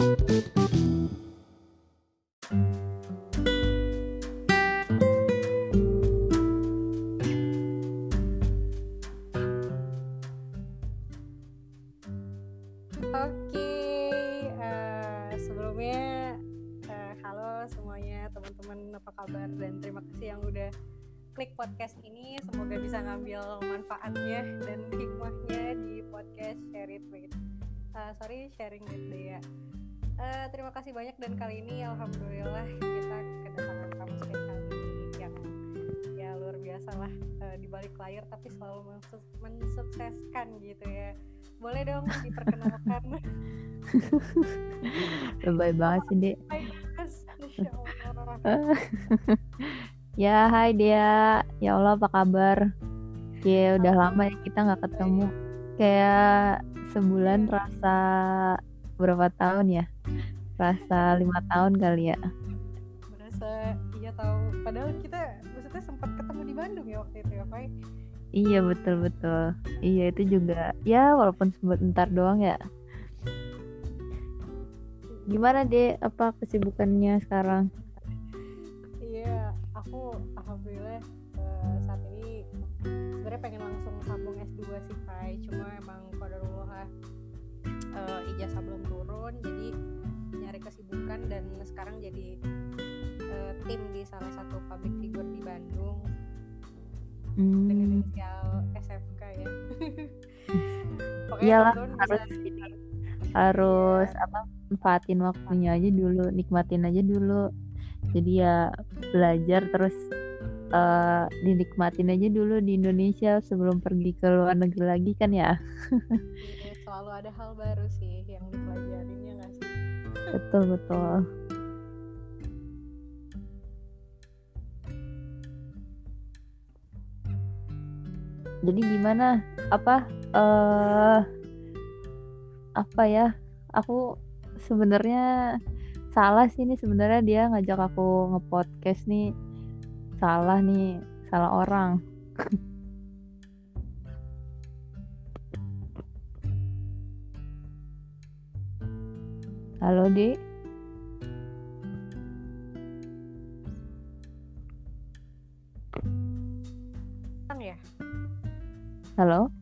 Oke, Boleh dong diperkenalkan. Lebay banget sih, Dek. Ya, hai dia. Ya Allah, apa kabar? Ya, udah lama ya kita nggak ketemu. Kayak sebulan rasa berapa tahun ya? Rasa lima tahun kali ya. Berasa iya tahu. Padahal kita maksudnya sempat ketemu di Bandung ya waktu itu ya, Fai. Iya, betul-betul. Iya, itu juga. Ya, walaupun sebentar doang ya. Gimana, Dek? Apa kesibukannya sekarang? Iya, aku alhamdulillah eh, saat ini sebenarnya pengen langsung sambung S2 sih, Fai. Cuma emang qadarullah eh, ijazah belum turun, jadi nyari kesibukan dan sekarang jadi eh, tim di salah satu public figure di Bandung dengan Hmm, inisial SFK ya. Iyalah teman-teman bisa harus harus apa manfaatin waktunya aja dulu nikmatin aja dulu. Jadi ya belajar terus eh, dinikmatin aja dulu di Indonesia sebelum pergi ke luar negeri lagi kan ya. Iya, selalu ada hal baru sih yang dipelajarin ya nggak sih? betul betul jadi gimana? Apa eh apa ya? Aku sebenarnya salah sih nih sebenarnya dia ngajak aku ngepodcast nih. Salah nih salah orang. Halo Dek halo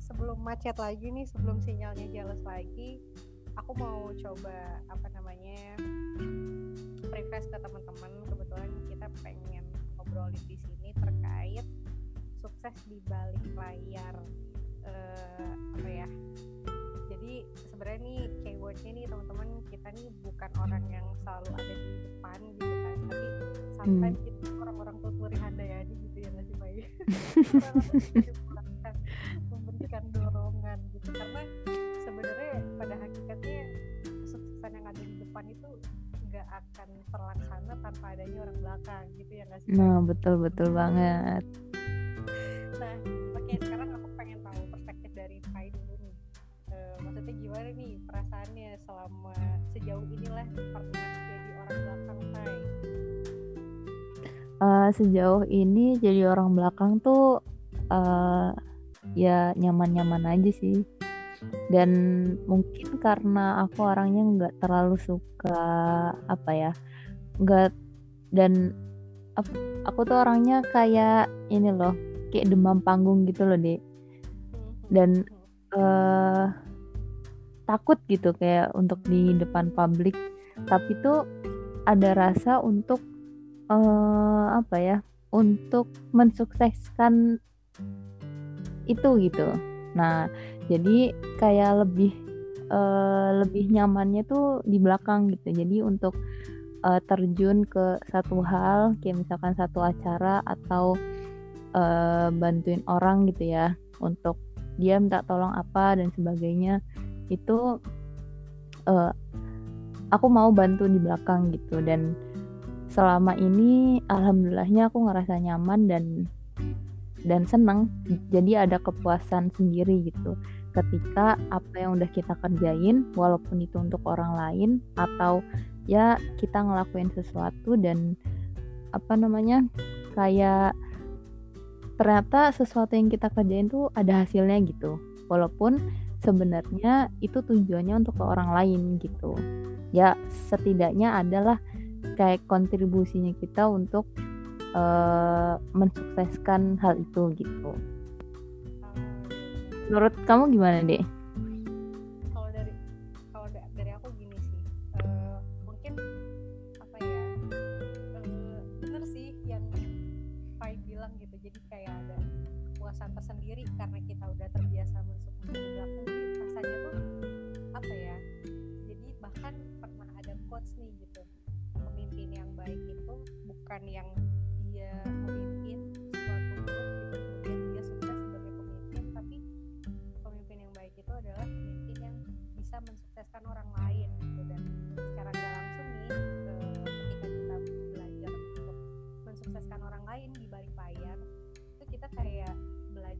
Sebelum macet lagi nih, sebelum sinyalnya jelas lagi, aku mau coba apa namanya request ke teman-teman. Kebetulan kita pengen ngobrolin di sini terkait sukses di balik layar. Eh, apa ya? Jadi sebenarnya nih keywordnya nih teman-teman kita nih bukan orang yang selalu ada di depan gitu kan, tapi sometimes Hmm. kita orang-orang tuturi handayani gitu ya nggak sih? Memberikan dorongan gitu karena sebenarnya pada hakikatnya kesuksesan yang ada di depan itu nggak akan terlaksana tanpa adanya orang belakang gitu ya nggak sih? Nah betul betul banget Nah, oke sekarang aku pengen tahu perspektif dari Pai dulu nih. Eh, maksudnya gimana nih perasaannya selama sejauh inilah pernah jadi orang belakang Pai? Eh, sejauh ini jadi orang belakang tuh eh ya nyaman-nyaman aja sih. Dan mungkin karena aku orangnya nggak terlalu suka apa ya nggak dan aku tuh orangnya kayak ini loh kayak demam panggung gitu loh deh dan eh takut gitu kayak untuk di depan publik. Tapi tuh ada rasa untuk eh apa ya untuk mensukseskan itu gitu. Nah jadi kayak lebih eh, lebih nyamannya tuh di belakang gitu. Jadi untuk eh, terjun ke satu hal kayak misalkan satu acara atau eh, bantuin orang gitu ya untuk dia minta tolong apa dan sebagainya itu uh, aku mau bantu di belakang gitu. Dan selama ini alhamdulillahnya aku ngerasa nyaman dan dan seneng. Jadi ada kepuasan sendiri gitu. Ketika apa yang udah kita kerjain walaupun itu untuk orang lain atau ya kita ngelakuin sesuatu dan apa namanya kayak ternyata sesuatu yang kita kerjain tuh ada hasilnya gitu. Walaupun sebenarnya itu tujuannya untuk ke orang lain gitu. Ya setidaknya adalah kayak kontribusinya kita untuk uh, mensukseskan hal itu gitu. Menurut kamu gimana deh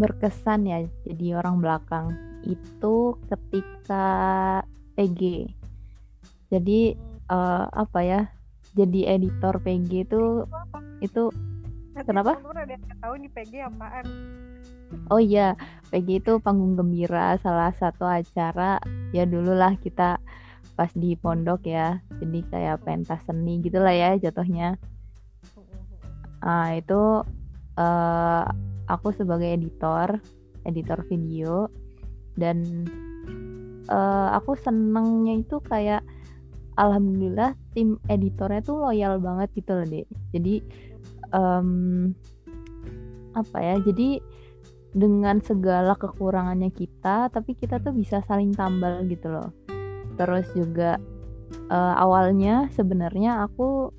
berkesan ya jadi orang belakang itu ketika PG jadi uh, apa ya jadi editor PG itu itu kenapa? tahu nih PG apaan? Oh iya, PG itu panggung gembira salah satu acara ya dulu lah kita pas di pondok ya jadi kayak pentas seni gitulah ya jatuhnya. Ah itu uh, aku sebagai editor editor video dan uh, aku senengnya itu kayak alhamdulillah tim editornya tuh loyal banget gitu loh deh jadi um, apa ya jadi dengan segala kekurangannya kita tapi kita tuh bisa saling tambal gitu loh. Terus juga uh, awalnya sebenarnya aku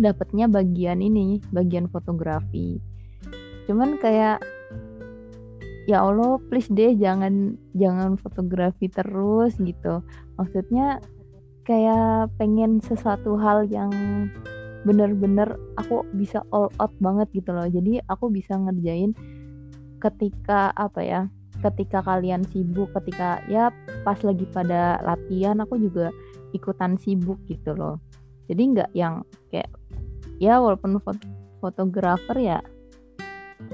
dapatnya bagian ini bagian fotografi cuman kayak ya Allah please deh jangan jangan fotografi terus gitu. Maksudnya kayak pengen sesuatu hal yang bener-bener aku bisa all out banget gitu loh. Jadi aku bisa ngerjain ketika apa ya ketika kalian sibuk ketika ya pas lagi pada latihan aku juga ikutan sibuk gitu loh. Jadi nggak yang kayak ya walaupun fotografer ya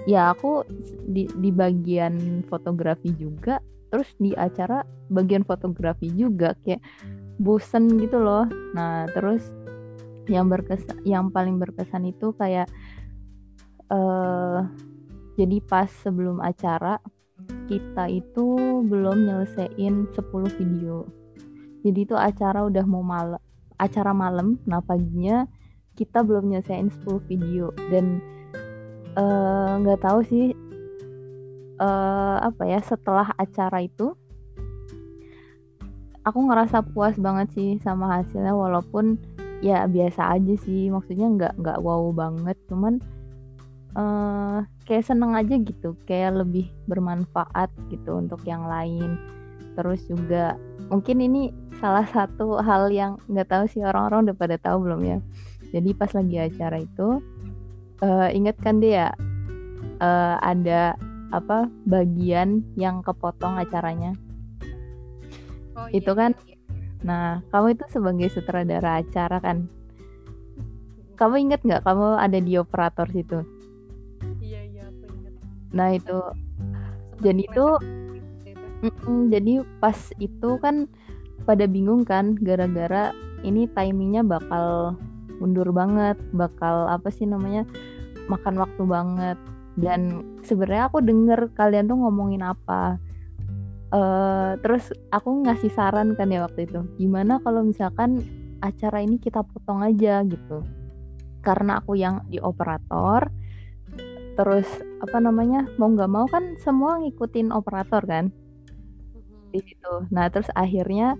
ya aku di di bagian fotografi juga terus di acara bagian fotografi juga kayak bosen gitu loh. Nah terus yang berkesan yang paling berkesan itu kayak uh, jadi pas sebelum acara kita itu belum nyelesain 10 video. Jadi itu acara udah mau malam acara malam nah paginya kita belum nyelesain 10 video. Dan nggak uh, tahu sih. Uh, apa ya setelah acara itu aku ngerasa puas banget sih sama hasilnya walaupun ya biasa aja sih. Maksudnya nggak nggak wow banget cuman uh, kayak seneng aja gitu. Kayak lebih bermanfaat gitu untuk yang lain. Terus juga mungkin ini salah satu hal yang nggak tahu sih orang-orang udah pada tahu belum ya. Jadi pas lagi acara itu uh, inget kan dia uh, ada apa bagian yang kepotong acaranya. Oh, itu iya, kan? iya, iya. nah kamu itu sebagai sutradara acara kan? Kamu inget nggak kamu ada di operator situ? Iya iya aku inget nah itu. Jadi itu mm, jadi pas itu kan pada bingung kan gara-gara ini timingnya bakal mundur banget bakal apa sih namanya makan waktu banget. Dan sebenarnya aku denger kalian tuh ngomongin apa. Uh, terus aku ngasih saran kan ya waktu itu gimana kalau misalkan acara ini kita potong aja gitu. Karena aku yang di operator terus apa namanya mau nggak mau kan semua ngikutin operator kan? Di situ. Nah terus akhirnya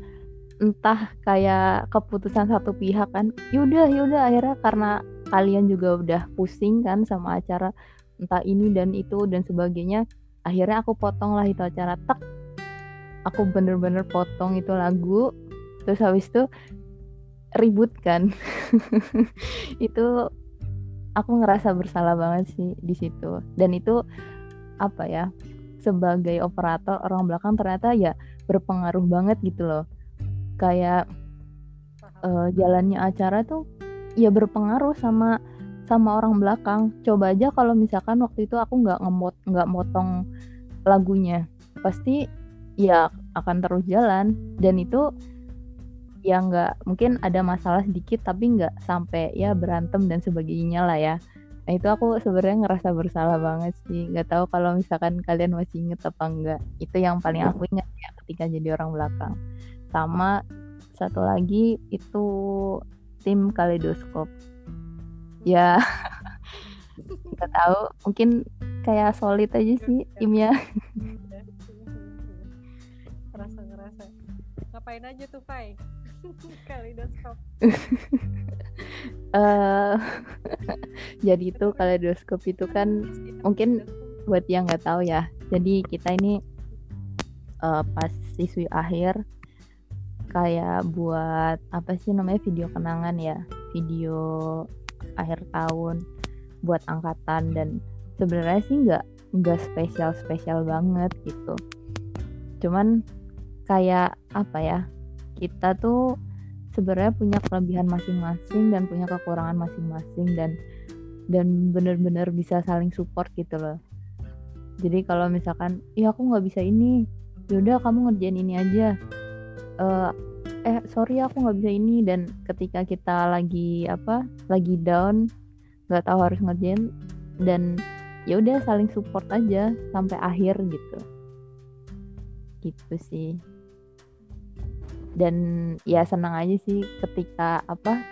entah kayak keputusan satu pihak kan yaudah yaudah akhirnya karena kalian juga udah pusing kan sama acara entah ini dan itu dan sebagainya akhirnya aku potong lah itu acara tak aku bener-bener potong itu lagu terus habis itu ribut kan. Itu aku ngerasa bersalah banget sih di situ. Dan itu apa ya sebagai operator orang belakang ternyata ya berpengaruh banget gitu loh kayak uh, jalannya acara tuh ya berpengaruh sama sama orang belakang. Coba aja kalau misalkan waktu itu aku nggak ngemot nggak motong lagunya pasti ya akan terus jalan. Dan itu ya nggak mungkin ada masalah sedikit tapi nggak sampai ya berantem dan sebagainya lah ya. Nah itu aku sebenarnya ngerasa bersalah banget sih. Nggak tahu kalau misalkan kalian masih inget apa enggak itu yang paling aku ingat ya ketika jadi orang belakang sama satu lagi itu tim kaleidoskop. Ya nggak tahu mungkin kayak solid aja sih timnya. Ngerasa ngerasa. Ngapain aja tuh Fai? Kaleidoskop. Uh, jadi itu kaleidoskop itu kan mungkin buat yang nggak tahu ya. Jadi kita ini uh, pas siswi akhir kayak buat apa sih namanya video kenangan ya video akhir tahun buat angkatan. Dan sebenarnya sih nggak nggak spesial spesial banget gitu. Cuman kayak apa ya kita tuh sebenarnya punya kelebihan masing-masing dan punya kekurangan masing-masing dan dan bener-bener bisa saling support gitu loh. Jadi kalau misalkan ya aku nggak bisa ini. Yaudah kamu ngerjain ini aja. Uh, eh sorry aku nggak bisa ini. Dan ketika kita lagi apa lagi down nggak tahu harus ngerjain dan ya udah saling support aja sampai akhir gitu. Gitu sih. Dan ya senang aja sih ketika apa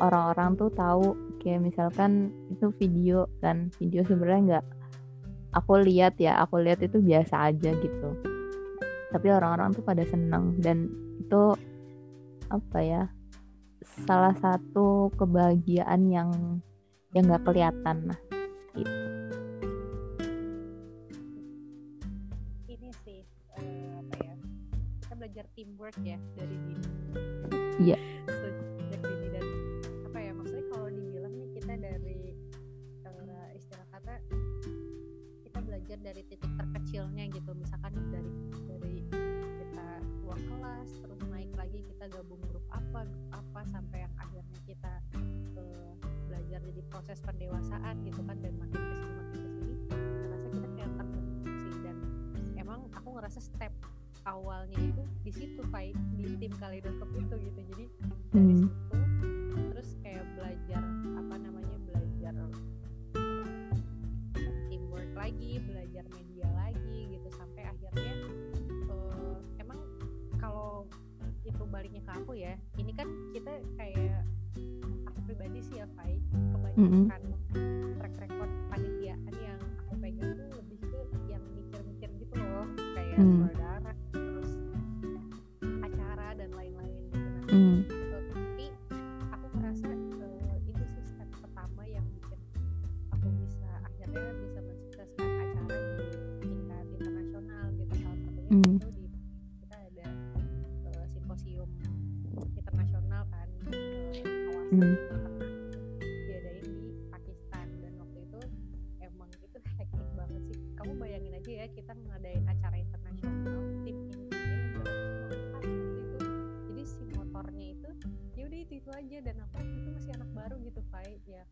orang-orang tuh tahu kayak misalkan itu video kan. Video sebenarnya nggak aku lihat ya aku lihat itu biasa aja gitu. Tapi orang-orang tuh pada senang. Dan itu apa ya salah satu kebahagiaan yang yang nggak kelihatan lah gitu. Teamwork ya dari dini. Iya. Sejak dini dan apa ya maksudnya kalau dibilang nih kita dari uh, istilah kata kita belajar dari titik terkecilnya gitu. Misalkan dari dari kita uang kelas terus naik lagi proses pendewasaan gitu kan dan makin ke sini makin ke sini ngerasa kita kayak terbentuk dan emang aku ngerasa step awalnya itu di situ di tim kaleidoskop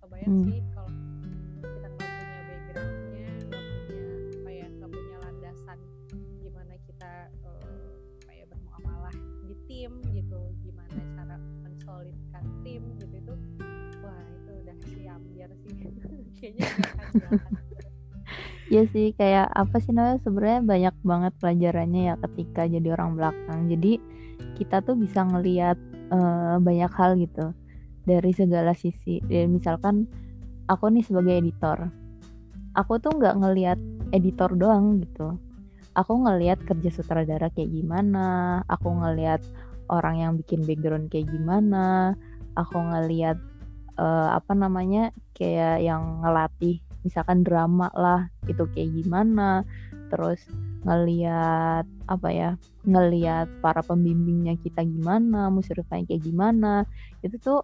kebayang hmm. sih kalau kita nggak punya backgroundnya nggak punya apa ya nggak punya landasan gimana kita uh, apa ya, bermuamalah di tim gitu gimana cara mensolidkan tim gitu itu wah itu udah siap biar sih kayaknya Iya sih kayak apa sih namanya sebenarnya banyak banget pelajarannya ya ketika jadi orang belakang. Jadi kita tuh bisa ngelihat uh, eh, banyak hal gitu dari segala sisi. Dan misalkan aku nih sebagai editor, aku tuh nggak ngelihat editor doang gitu. Aku ngelihat kerja sutradara kayak gimana, aku ngelihat orang yang bikin background kayak gimana, aku ngelihat uh, apa namanya kayak yang ngelatih misalkan drama lah itu kayak gimana terus ngeliat apa ya ngeliat para pembimbingnya kita gimana musyrifanya kayak gimana itu tuh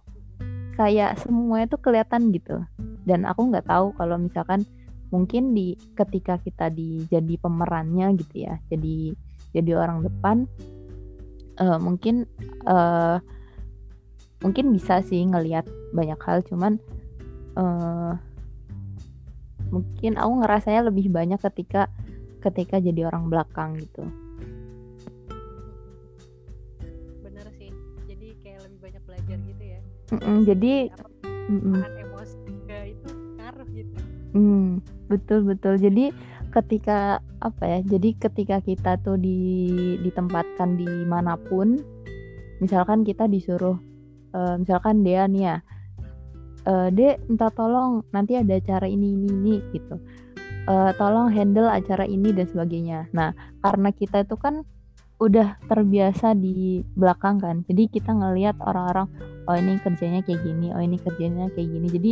kayak semuanya tuh kelihatan gitu. Dan aku nggak tahu kalau misalkan mungkin di ketika kita di jadi pemerannya gitu ya jadi jadi orang depan uh, mungkin uh, mungkin bisa sih ngelihat banyak hal cuman uh, mungkin aku ngerasanya lebih banyak ketika ketika jadi orang belakang gitu mm jadi mm emosi itu ngaruh gitu. Mm, betul betul. Jadi ketika apa ya jadi ketika kita tuh di ditempatkan di mana pun misalkan kita disuruh uh, misalkan dia nih ya uh, dek minta tolong nanti ada acara ini ini ini gitu. Uh, tolong handle acara ini dan sebagainya. Nah karena kita itu kan udah terbiasa di belakang kan jadi kita ngelihat orang-orang oh ini kerjanya kayak gini oh ini kerjanya kayak gini. Jadi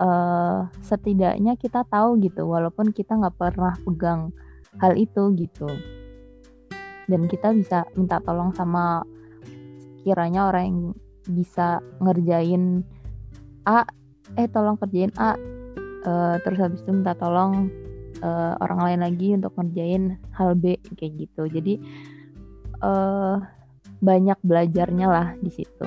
uh, setidaknya kita tahu gitu walaupun kita nggak pernah pegang hal itu gitu. Dan kita bisa minta tolong sama kiranya orang yang bisa ngerjain A eh tolong kerjain A. Uh, terus habis itu minta tolong uh, orang lain lagi untuk ngerjain hal B kayak gitu. Jadi uh, banyak belajarnya lah di situ.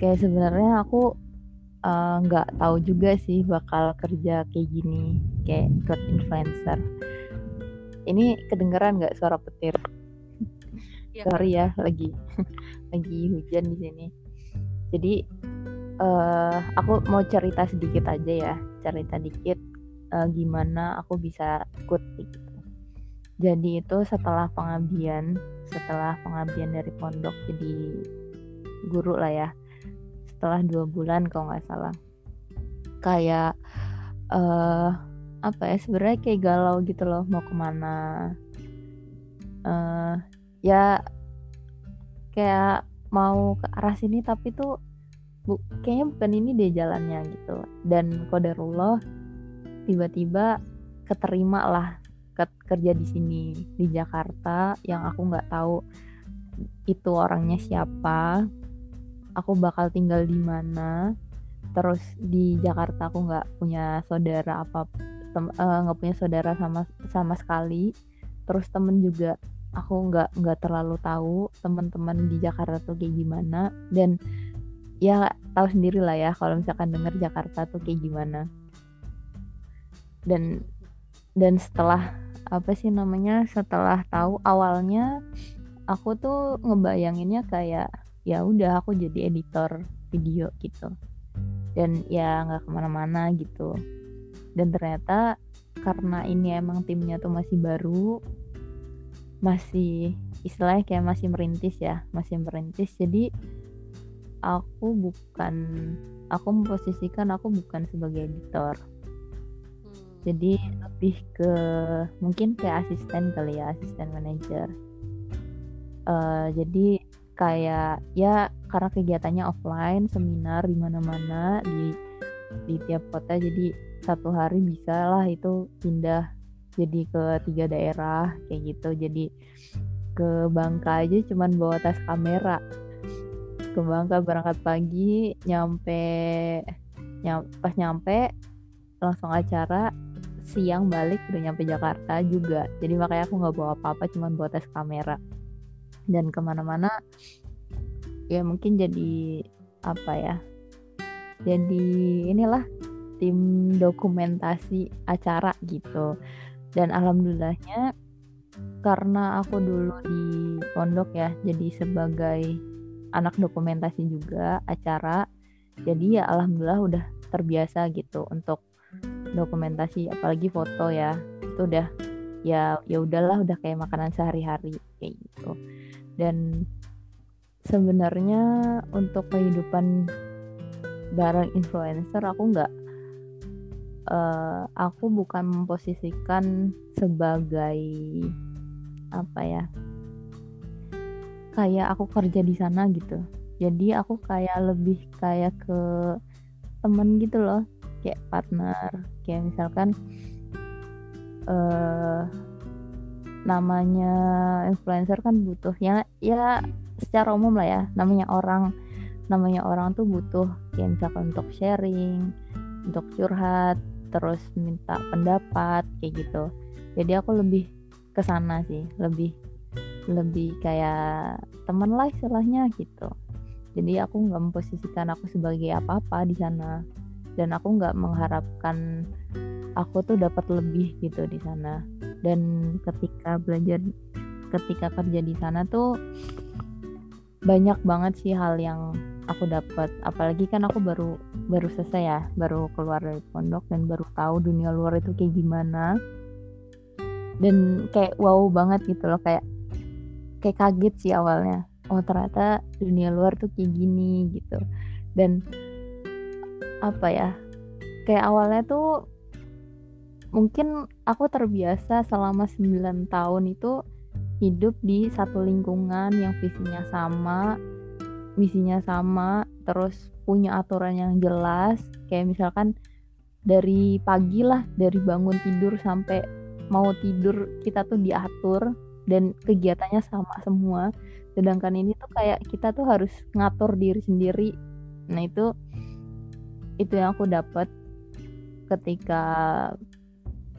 kayak sebenarnya aku eh, nggak uh, tahu juga sih bakal kerja kayak gini kayak ikut influencer. Ini kedengeran nggak suara petir? Ya. sorry ya lagi lagi hujan di sini. Jadi uh, aku mau cerita sedikit aja ya cerita dikit uh, gimana aku bisa ikut gitu. Jadi itu setelah pengabdian setelah pengabdian dari pondok jadi guru lah ya setelah dua bulan kalau nggak salah. Kayak uh, apa ya sebenarnya kayak galau gitu loh mau ke mana. Uh, ya kayak mau ke arah sini tapi tuh bu, kayaknya bukan ini deh jalannya gitu. Dan kodarullah tiba-tiba keterima lah kerja di sini di Jakarta. Yang aku nggak tahu itu orangnya siapa aku bakal tinggal di mana. Terus di Jakarta aku nggak punya saudara apa eh, nggak uh, punya saudara sama sama sekali. Terus temen juga aku nggak nggak terlalu tahu teman-teman di Jakarta tuh kayak gimana. Dan ya tahu sendiri lah ya kalau misalkan denger Jakarta tuh kayak gimana. Dan dan setelah apa sih namanya setelah tahu awalnya aku tuh ngebayanginnya kayak ya udah aku jadi editor video gitu. Dan ya nggak ke mana-mana gitu. Dan ternyata karena ini emang timnya tuh masih baru masih istilahnya kayak masih merintis ya masih merintis. Jadi aku bukan aku memposisikan aku bukan sebagai editor. Hmm. jadi lebih ke mungkin kayak asisten kali ya asisten manajer Eh, jadi kayak ya karena kegiatannya offline seminar di mana-mana di di tiap kota jadi satu hari bisa lah itu pindah jadi ke tiga daerah kayak gitu. Jadi ke Bangka aja cuman bawa tas kamera. Ke Bangka berangkat pagi nyampe nyam, pas nyampe langsung acara siang balik udah nyampe Jakarta juga. Jadi makanya aku nggak bawa apa-apa cuman bawa tas kamera dan ke mana-mana ya mungkin jadi apa ya jadi inilah tim dokumentasi acara gitu. Dan alhamdulillahnya karena aku dulu di pondok ya jadi sebagai anak dokumentasi juga acara jadi ya alhamdulillah udah terbiasa gitu untuk dokumentasi apalagi foto ya. Itu udah ya ya udahlah udah kayak makanan sehari-hari kayak gitu dan sebenarnya untuk kehidupan bareng influencer aku nggak eh, aku bukan memposisikan sebagai apa ya kayak aku kerja di sana gitu. Jadi aku kayak lebih kayak ke temen gitu loh kayak partner. Kayak misalkan eh namanya influencer kan butuh. Ya ya secara umum lah ya namanya orang namanya orang tuh butuh kayak misalkan untuk sharing untuk curhat terus minta pendapat kayak gitu. Jadi aku lebih ke sana sih lebih lebih kayak teman lah istilahnya gitu. Jadi aku nggak memposisikan aku sebagai apa-apa di sana. Dan aku nggak mengharapkan aku tuh dapat lebih gitu di sana. Dan ketika belajar ketika kerja di sana tuh banyak banget sih hal yang aku dapat. Apalagi kan aku baru baru selesai ya baru keluar dari pondok dan baru tahu dunia luar itu kayak gimana. Dan kayak wow banget gitu loh kayak kayak kaget sih awalnya. Oh ternyata dunia luar tuh kayak gini gitu. Dan apa ya kayak awalnya tuh mungkin aku terbiasa selama 9 tahun itu hidup di satu lingkungan yang visinya sama misinya sama terus punya aturan yang jelas. Kayak misalkan dari pagi lah dari bangun tidur sampai mau tidur kita tuh diatur dan kegiatannya sama semua. Sedangkan ini tuh kayak kita tuh harus ngatur diri sendiri. Nah itu itu yang aku dapat ketika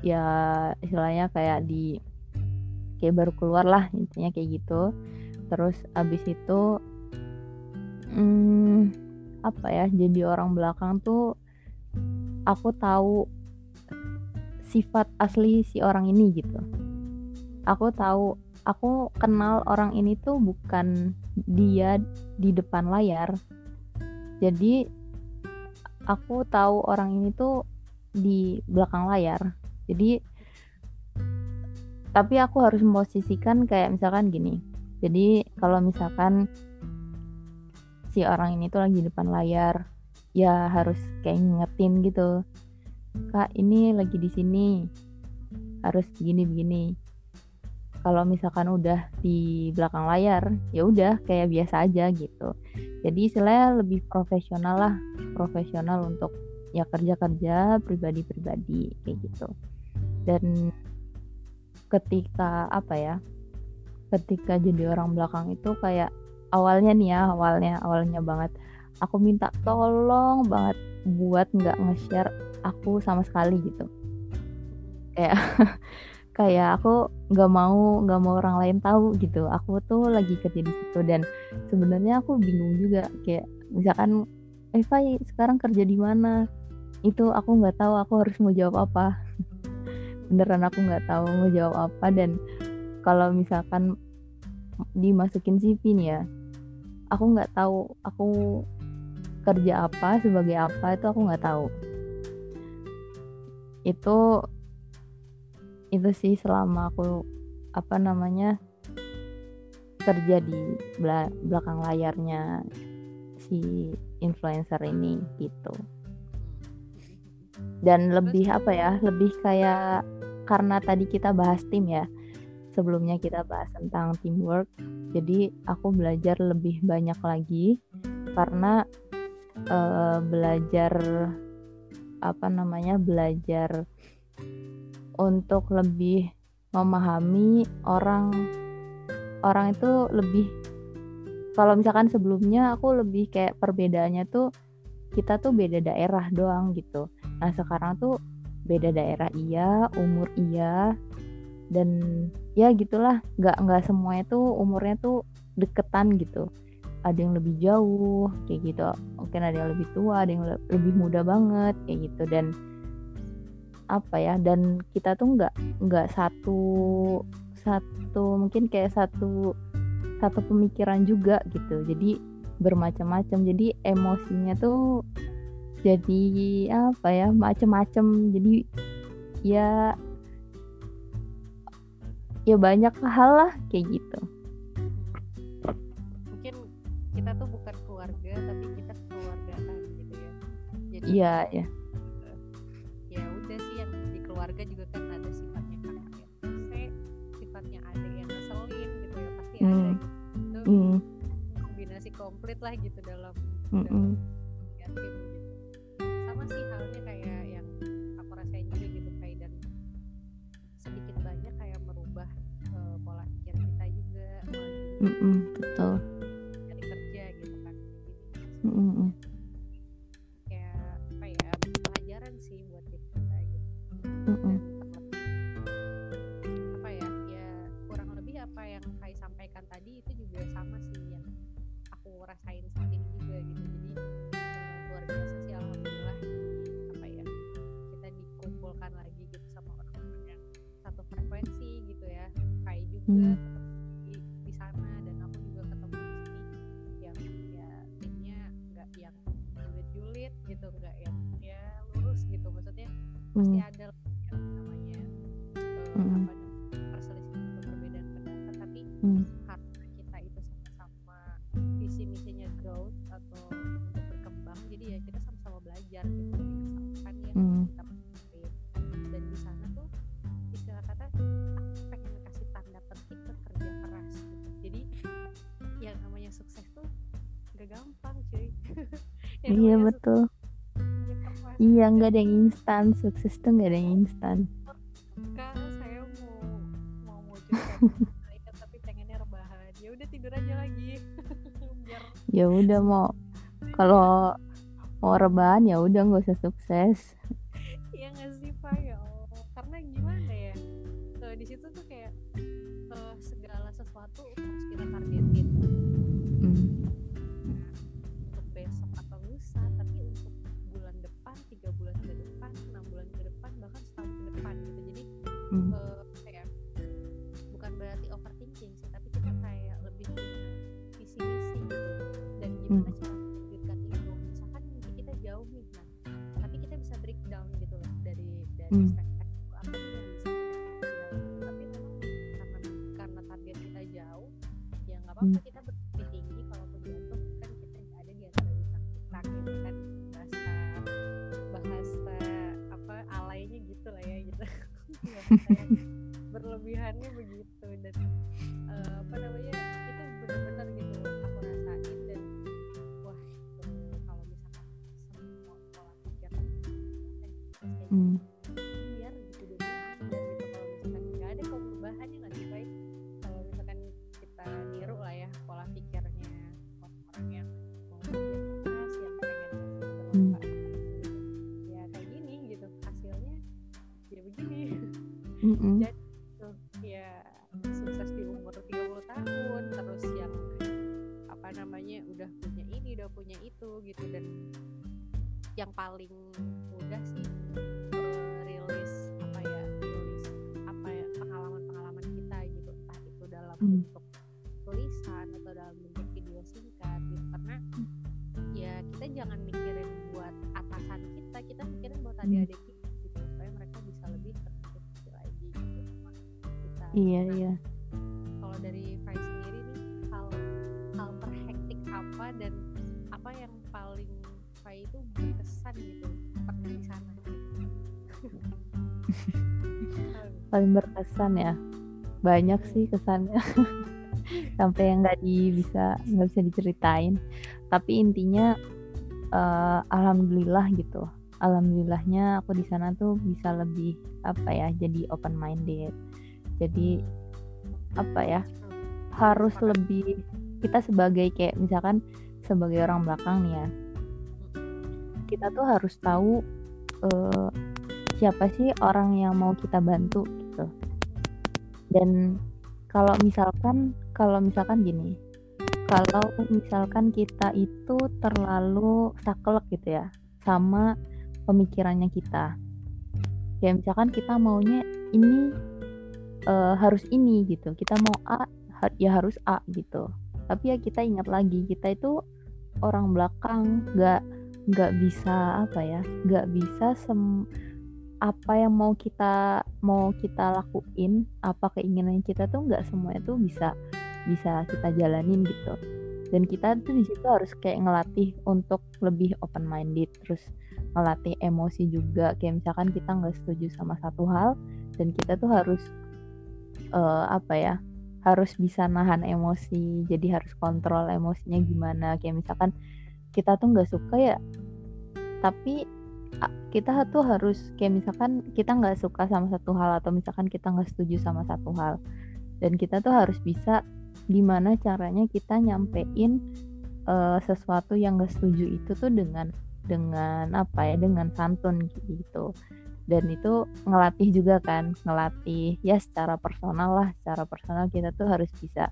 ya istilahnya kayak di kayak baru keluar lah intinya kayak gitu. Terus abis itu hmm, apa ya jadi orang belakang tuh aku tahu sifat asli si orang ini gitu. Aku tahu aku kenal orang ini tuh bukan dia di depan layar. Jadi aku tahu orang ini tuh di belakang layar jadi tapi aku harus memposisikan kayak misalkan gini. Jadi kalau misalkan si orang ini tuh lagi di depan layar ya harus kayak ngingetin gitu kak ini lagi di sini harus begini begini. Kalau misalkan udah di belakang layar ya udah kayak biasa aja gitu. Jadi istilahnya lebih profesional lah profesional untuk ya kerja kerja pribadi pribadi kayak gitu dan ketika apa ya ketika jadi orang belakang itu kayak awalnya nih ya awalnya awalnya banget aku minta tolong banget buat nggak nge-share aku sama sekali gitu. Kayak kayak aku nggak mau nggak mau orang lain tahu gitu. Aku tuh lagi kerja di situ dan sebenarnya aku bingung juga kayak misalkan Eva sekarang kerja di mana? Itu aku nggak tahu aku harus mau jawab apa beneran aku nggak tahu mau jawab apa dan kalau misalkan dimasukin CV nih ya aku nggak tahu aku kerja apa sebagai apa itu aku nggak tahu. Itu itu sih selama aku apa namanya kerja di belakang layarnya si influencer ini gitu. Dan lebih apa ya lebih kayak karena tadi kita bahas tim ya. Sebelumnya kita bahas tentang teamwork jadi aku belajar lebih banyak lagi karena uh, belajar apa namanya belajar untuk lebih memahami orang orang itu lebih kalau misalkan sebelumnya aku lebih kayak perbedaannya tuh kita tuh beda daerah doang gitu. Nah sekarang tuh beda daerah iya umur iya dan ya gitulah. Nggak nggak semuanya tuh umurnya tuh deketan gitu. Ada yang lebih jauh kayak gitu. Mungkin ada yang lebih tua ada yang lebih muda banget kayak gitu. Dan apa ya dan kita tuh nggak nggak satu satu mungkin kayak satu satu pemikiran juga gitu. Jadi bermacam-macam. Jadi emosinya tuh jadi apa ya macam-macam jadi ya ya banyak hal lah kayak gitu mungkin kita tuh bukan keluarga tapi kita keluargaan gitu ya jadi iya ya ya udah sih yang di keluarga juga kan ada sifatnya kakak yang rese sifatnya ada yang ngeselin gitu ya pasti mm. ada gitu itu mm. kombinasi komplit lah gitu dalam, mm -mm. dalam tim gitu mm -mm, iya betul. Iya nggak ada yang instan. Sukses tuh nggak ada yang instan. Kak saya mau mau mewujudkan saya tapi pengennya rebahan. Ya udah tidur aja lagi. Biar ya udah mau kalau mau rebahan ya udah nggak usah sukses berlebihannya begitu Mm-mm. jadi iya iya. kalau dari Fai sendiri nih hal hal terhektik apa dan apa yang paling Fai itu berkesan gitu pernah di sana? Paling berkesan ya? Banyak sih kesannya. Sampai yang nggak di bisa nggak bisa diceritain. Tapi intinya uh, alhamdulillah gitu. Alhamdulillahnya aku di sana tuh bisa lebih apa ya jadi open minded jadi apa ya harus lebih kita sebagai kayak misalkan sebagai orang belakang nih ya. Kita tuh harus tahu uh, siapa sih orang yang mau kita bantu gitu. Dan kalau misalkan kalau misalkan gini kalau misalkan kita itu terlalu saklek gitu ya sama pemikirannya kita. Ya misalkan kita maunya ini uh, harus ini gitu. Kita mau A ya harus A gitu. Tapi ya kita ingat lagi kita itu orang belakang nggak nggak bisa apa ya nggak bisa sem apa yang mau kita mau kita lakuin apa keinginan kita tuh nggak semuanya tuh bisa bisa kita jalanin gitu. Dan kita tuh di situ harus kayak ngelatih untuk lebih open minded terus ngelatih emosi juga. Kayak misalkan kita nggak setuju sama satu hal dan kita tuh harus uh, apa ya harus bisa nahan emosi jadi harus kontrol emosinya gimana. Kayak misalkan kita tuh nggak suka ya tapi kita tuh harus kayak misalkan kita nggak suka sama satu hal atau misalkan kita nggak setuju sama satu hal dan kita tuh harus bisa gimana caranya kita nyampein uh, sesuatu yang nggak setuju itu tuh dengan dengan apa ya dengan santun gitu dan itu ngelatih juga kan ngelatih ya secara personal lah secara personal kita tuh harus bisa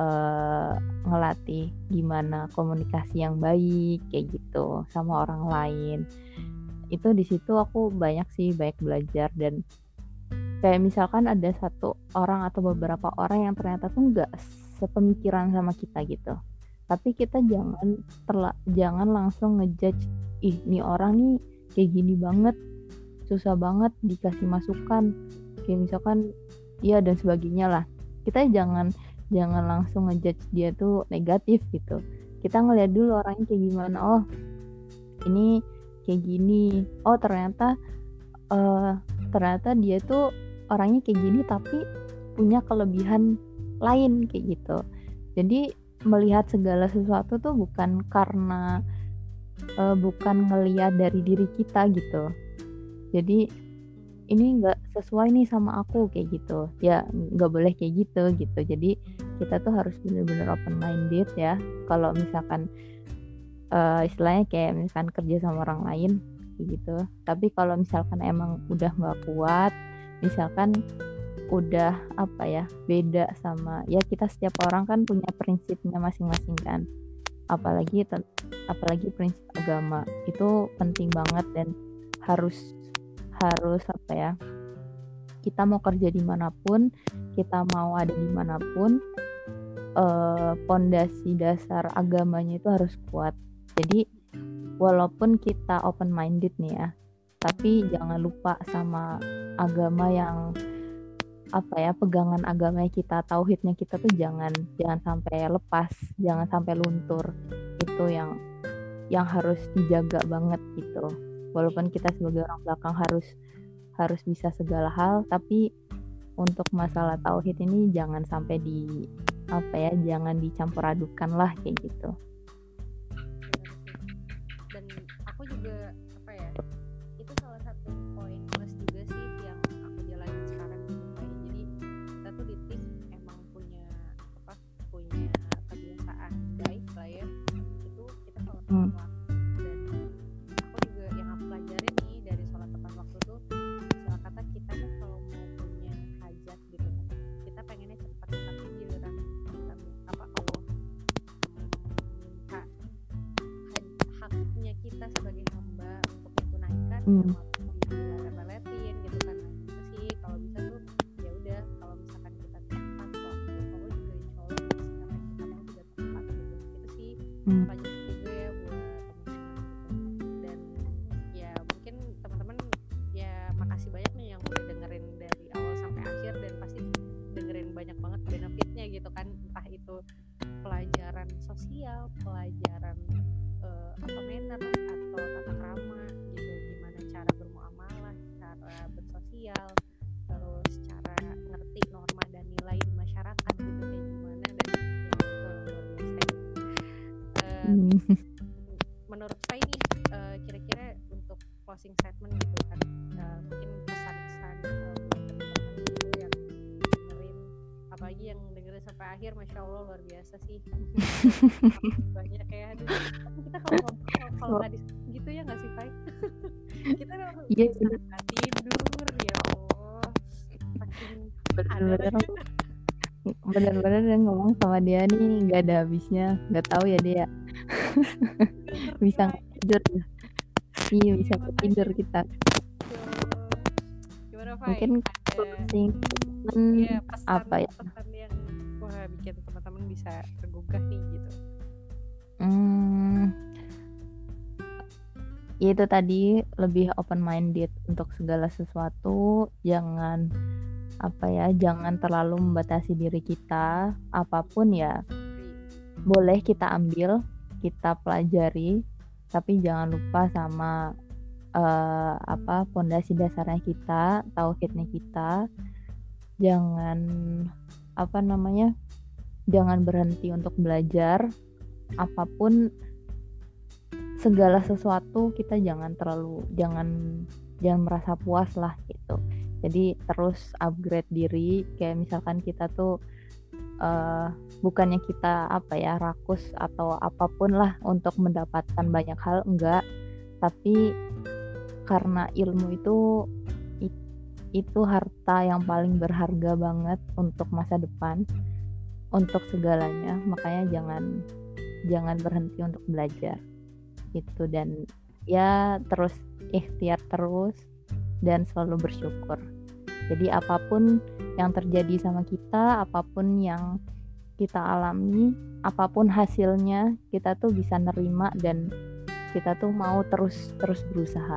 uh, ngelatih gimana komunikasi yang baik kayak gitu sama orang lain. Itu di situ aku banyak sih baik belajar. Dan kayak misalkan ada satu orang atau beberapa orang yang ternyata tuh nggak sepemikiran sama kita gitu. Tapi kita jangan terla jangan langsung ngejudge ih nih orang nih kayak gini banget susah banget dikasih masukan. Kayak misalkan iya dan sebagainya lah. Kita jangan jangan langsung ngejudge dia tuh negatif gitu. Kita ngeliat dulu orangnya kayak gimana. Oh ini kayak gini. Oh ternyata uh, ternyata dia tuh orangnya kayak gini tapi punya kelebihan lain kayak gitu. Jadi melihat segala sesuatu tuh bukan karena uh, bukan ngelihat dari diri kita gitu jadi ini nggak sesuai nih sama aku kayak gitu. Ya nggak boleh kayak gitu gitu. Jadi kita tuh harus bener-bener open minded ya. Kalau misalkan uh, istilahnya kayak misalkan kerja sama orang lain gitu. Tapi kalau misalkan emang udah nggak kuat misalkan udah apa ya beda sama ya kita setiap orang kan punya prinsipnya masing-masing kan. Apalagi apalagi prinsip agama. Itu penting banget dan harus harus apa ya kita mau kerja di mana pun kita mau ada di mana pun eh, pondasi uh, dasar agamanya itu harus kuat. Jadi walaupun kita open minded nih ya tapi jangan lupa sama agama yang apa ya pegangan agama kita tauhidnya kita tuh jangan jangan sampai lepas jangan sampai luntur. Itu yang yang harus dijaga banget gitu walaupun kita sebagai orang belakang harus harus bisa segala hal tapi untuk masalah tauhid ini jangan sampai di apa ya jangan dicampur adukan lah kayak gitu hmm. Luar biasa sih. Banyak ya aduh tapi kita kalau kalau nggak di gitu ya nggak sih Pai kita Iya, nggak tidur ya allah. Bener-bener. yang ngomong sama dia nih nggak ada habisnya. Nggak tahu ya dia. Bisa nggak tidur. Ya. iya bisa nggak tidur kita. Mungkin closing Iya, apa ya? pesan wah bikin teman-teman bisa tergugah nih gitu. hmm, ya itu tadi lebih open minded untuk segala sesuatu. Jangan apa ya jangan terlalu membatasi diri kita. Apa pun ya boleh kita ambil kita pelajari tapi jangan lupa sama eh, apa pondasi dasarnya kita tauhidnya kita. Jangan apa namanya jangan berhenti untuk belajar. Apa pun segala sesuatu kita jangan terlalu jangan jangan merasa puas lah gitu. Jadi terus upgrade diri. Kayak misalkan kita tuh eh, bukannya kita apa ya rakus atau apa pun lah untuk mendapatkan banyak hal enggak. Tapi karena ilmu itu itu harta yang paling berharga banget untuk masa depan untuk segalanya. Makanya jangan jangan berhenti untuk belajar. Gitu dan ya terus ikhtiar terus dan selalu bersyukur. Jadi apa pun yang terjadi sama kita apa pun yang kita alami apa pun hasilnya kita tuh bisa nerima dan kita tuh mau terus terus berusaha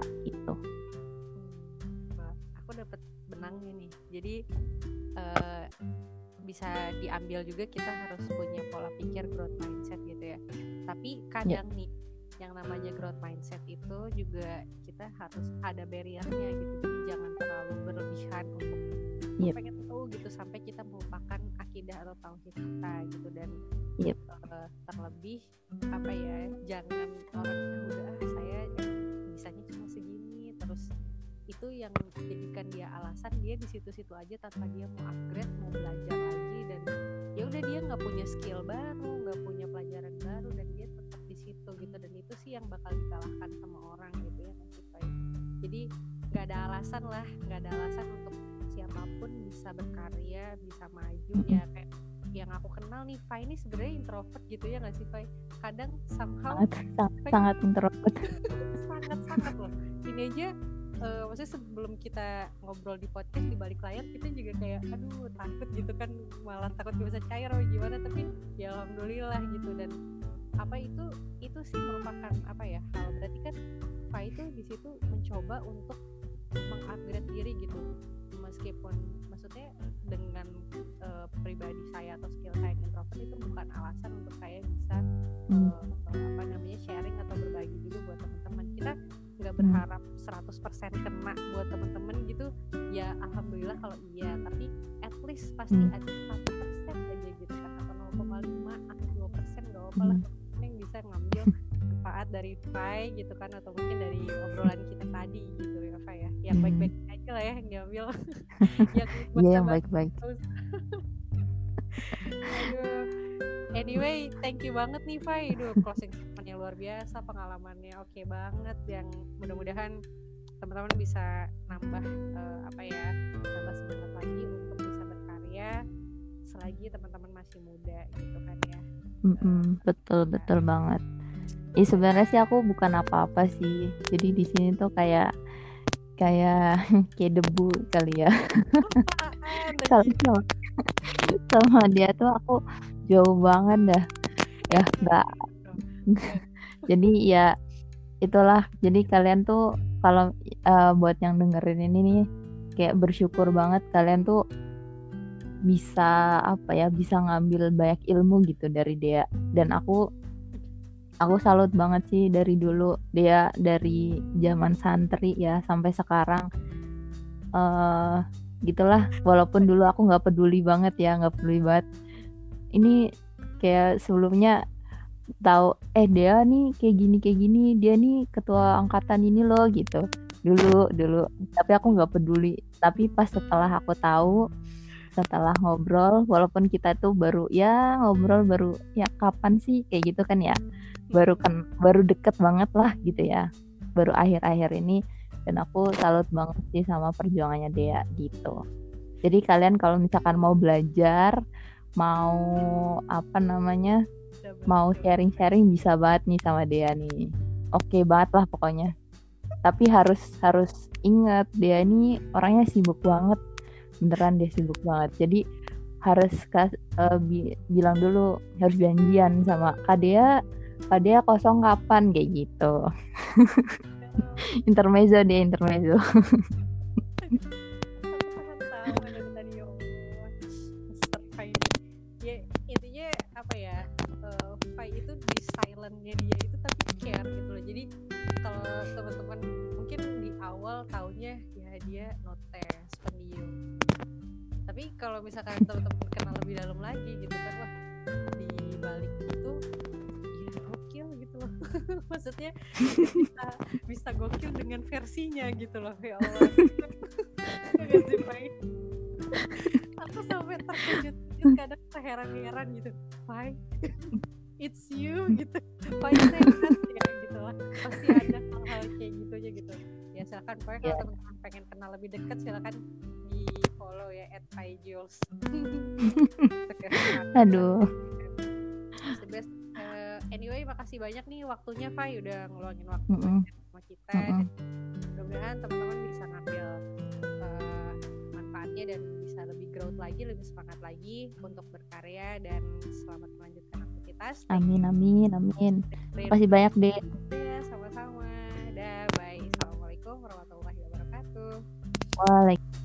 Jadi eh, bisa diambil juga kita harus punya pola pikir growth mindset gitu ya. Tapi kadang nih yang namanya growth mindset itu juga kita harus ada barriernya gitu. Jadi jangan terlalu berlebihan untuk Yep. pengen tahu gitu sampai kita melupakan akidah atau tauhid kita gitu dan Yep. eh, terlebih apa ya jangan orang "Ah, udah itu yang jadikan dia alasan dia di situ-situ aja tanpa dia mau upgrade mau belajar lagi dan ya udah dia nggak punya skill baru nggak punya pelajaran baru dan dia tetap di situ gitu. Dan itu sih yang bakal dikalahkan sama orang gitu ya Ipai. jadi nggak ada alasan lah nggak ada alasan untuk siapa pun bisa berkarya bisa maju. Ya kayak yang aku kenal nih Fai ini sebenarnya introvert gitu ya nggak sih Fai? Kadang somehow sangat sangat, sangat introvert. Sangat sangat loh. Ini aja eh, maksudnya sebelum kita ngobrol di podcast di balik layar kita juga kayak aduh takut gitu kan. Malah takut gak bisa cair atau gimana tapi ya alhamdulillah gitu. Dan apa itu itu sih merupakan apa ya hal. Berarti kan Pak itu di situ mencoba untuk mengupgrade diri gitu. Meskipun maksudnya dengan eh, pribadi saya atau skill saya yang introvert itu bukan alasan untuk saya bisa eh, apa namanya sharing atau berbagi juga buat teman-teman. Kita nggak Hmm. berharap 100% kena buat teman-teman gitu ya alhamdulillah kalau iya tapi at least pasti Hmm. ada satu persen aja gitu kan atau 0,5 atau 2 persen nggak apa lah Hmm. teman yang bisa ngambil manfaat dari Fai gitu kan atau mungkin dari obrolan kita tadi gitu ya Fai ya yang Hmm. baik-baik aja lah ya yang diambil yang Iya yang baik-baik. Anyway, thank you banget nih Fai. Duh, closing luar biasa, pengalamannya oke banget yang mudah-mudahan teman-teman bisa nambah eh, apa ya, nambah semangat lagi untuk bisa berkarya selagi teman-teman masih muda gitu kan ya. Mm-mm, betul betul banget. Ih sebenarnya sih aku bukan apa-apa sih. Jadi di sini tuh kayak kayak kayak debu kali ya. Kalau sama, sama dia tuh aku jauh banget dah. Ya nggak. Jadi ya itulah. Jadi kalian tuh kalau eh, buat yang dengerin ini nih kayak bersyukur banget kalian tuh bisa apa ya bisa ngambil banyak ilmu gitu dari dia. Dan aku aku salut banget sih dari dulu. Dia dari zaman santri ya sampai sekarang. Uh, gitulah. Walaupun dulu aku nggak peduli banget ya nggak peduli banget. Ini kayak sebelumnya tahu eh dia nih kayak gini kayak gini dia nih ketua angkatan ini loh gitu. Dulu dulu. Tapi aku nggak peduli. Tapi pas setelah aku tahu setelah ngobrol walaupun kita tuh baru ya ngobrol baru ya kapan sih kayak gitu kan ya. Baru kan baru deket banget lah gitu ya. Baru akhir-akhir ini. Dan aku salut banget sih sama perjuangannya dia gitu. Jadi kalian kalau misalkan mau belajar mau apa namanya mau sharing-sharing bisa banget nih sama dia nih. Oke banget lah pokoknya. Tapi harus harus ingat dia ini orangnya sibuk banget. Beneran dia sibuk banget. Jadi harus kas, uh, bi bilang dulu harus janjian sama kak Dea kak Dea kosong kapan? Kayak gitu. Intermezzo dia intermezzo gitu loh ya Allah. Aku sampai terkejut kadang seheran-heran gitu. Why it's you gitu. Why sehat ya gitu lah. Pasti ada hal-hal kayak gitu aja gitu. Ya silakan pokoknya kalau yeah. teman-teman pengen kenal lebih dekat silakan di follow ya at Jules. Aduh. The best. Uh, anyway makasih banyak nih waktunya Fai udah ngeluangin waktu. Mm -hmm. Sama kita mm -hmm. mudah-mudahan teman-teman bisa ngambil uh, manfaatnya dan bisa lebih growth lagi lebih semangat lagi untuk berkarya dan selamat melanjutkan aktivitas. Amin amin amin. Terima kasih. banyak deh ya sama-sama. Dah bye. Assalamualaikum warahmatullahi wabarakatuh. Waalaikumsalam